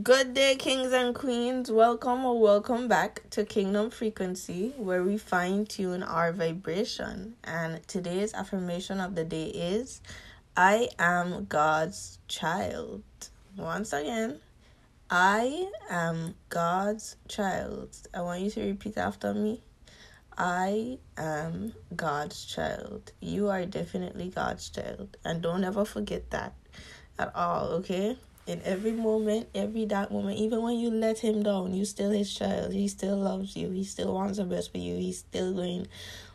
Good day, kings and queens. Welcome or welcome back to Kingdom Frequency, where we fine tune our vibration. And today's affirmation of the day is I am God's child. Once again, I am God's child. I want you to repeat after me. I am God's child. You are definitely God's child. And don't ever forget that at all, okay? In every moment, every dark moment, even when you let him down, you still his child. He still loves you. He still wants the best for you. He's still going to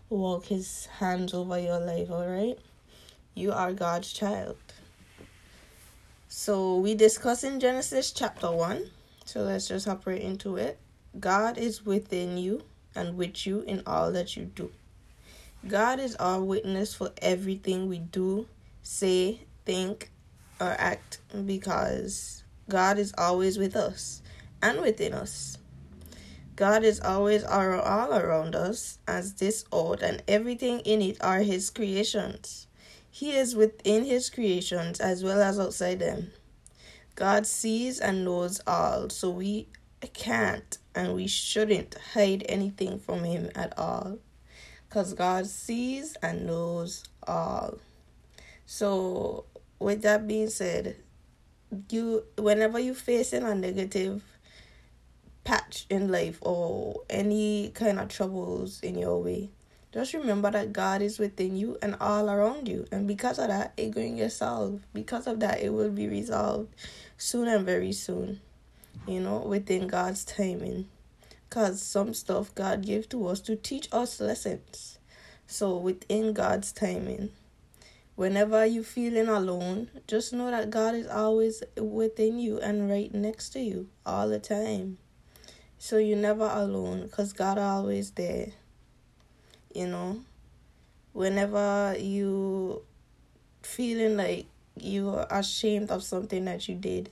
walk his hands over your life, all right? You are God's child. So we discuss in Genesis chapter 1. So let's just hop right into it. God is within you and with you in all that you do. God is our witness for everything we do, say, think, or act because God is always with us and within us. God is always all around us, as this earth and everything in it are His creations. He is within His creations as well as outside them. God sees and knows all, so we can't and we shouldn't hide anything from Him at all. Because God sees and knows all. So with that being said, you whenever you facing a negative patch in life or any kind of troubles in your way, just remember that God is within you and all around you. And because of that, it going get solved. Because of that, it will be resolved soon and very soon. You know, within God's timing. Because some stuff God gave to us to teach us lessons. So within God's timing. Whenever you're feeling alone, just know that God is always within you and right next to you all the time. So you're never alone because God always there. You know, whenever you feeling like you are ashamed of something that you did,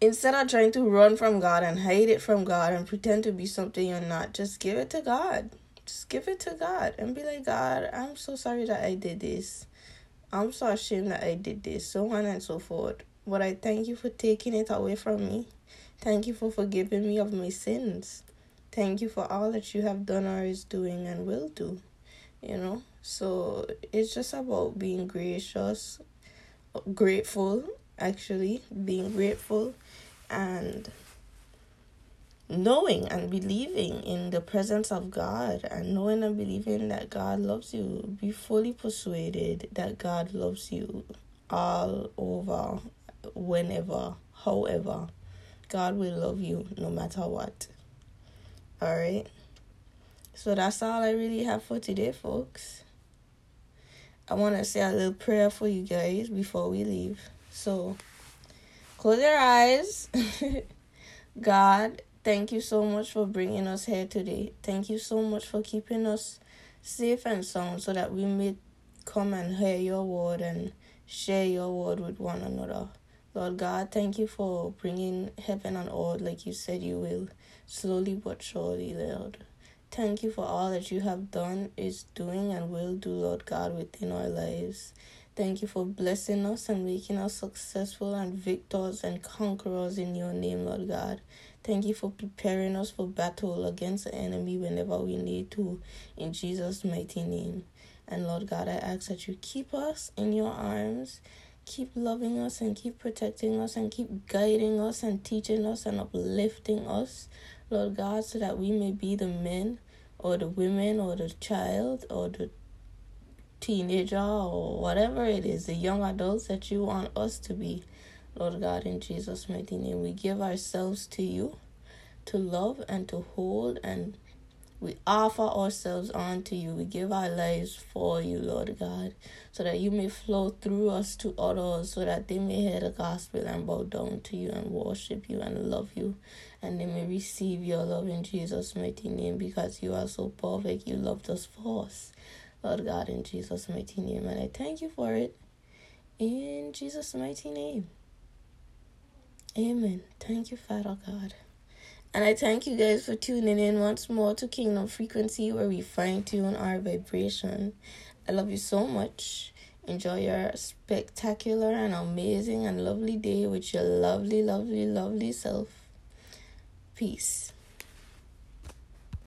instead of trying to run from God and hide it from God and pretend to be something you're not, just give it to God. Just give it to God and be like, God, I'm so sorry that I did this. I'm so ashamed that I did this, so on and so forth. But I thank you for taking it away from me. Thank you for forgiving me of my sins. Thank you for all that you have done or is doing and will do. You know? So it's just about being gracious, grateful, actually, being grateful and knowing and believing in the presence of God and knowing and believing that God loves you. Be fully persuaded that God loves you all over, whenever, however. God will love you no matter what. Alright? So that's all I really have for today, folks. I want to say a little prayer for you guys before we leave. So, close your eyes. God, Thank you so much for bringing us here today. Thank you so much for keeping us safe and sound so that we may come and hear your word and share your word with one another. Lord God, thank you for bringing heaven and earth like you said you will, slowly but surely, Lord. Thank you for all that you have done, is doing, and will do, Lord God, within our lives. Thank you for blessing us and making us successful and victors and conquerors in your name, Lord God. Thank you for preparing us for battle against the enemy whenever we need to. In Jesus' mighty name. And Lord God, I ask that you keep us in your arms. Keep loving us and keep protecting us and keep guiding us and teaching us and uplifting us, Lord God, so that we may be the men or the women or the child or the teenager or whatever it is, the young adults that you want us to be. Lord God, in Jesus' mighty name, we give ourselves to you to love and to hold, and we offer ourselves unto you. We give our lives for you, Lord God, so that you may flow through us to others, so that they may hear the gospel and bow down to you and worship you and love you, and they may receive your love in Jesus' mighty name because you are so perfect. You loved us first, Lord God, in Jesus' mighty name, and I thank you for it. In Jesus' mighty name. Amen. Thank you, Father God. And I thank you guys for tuning in once more to Kingdom Frequency, where we fine tune our vibration. I love you so much. Enjoy your spectacular and amazing and lovely day with your lovely, lovely, lovely self. Peace.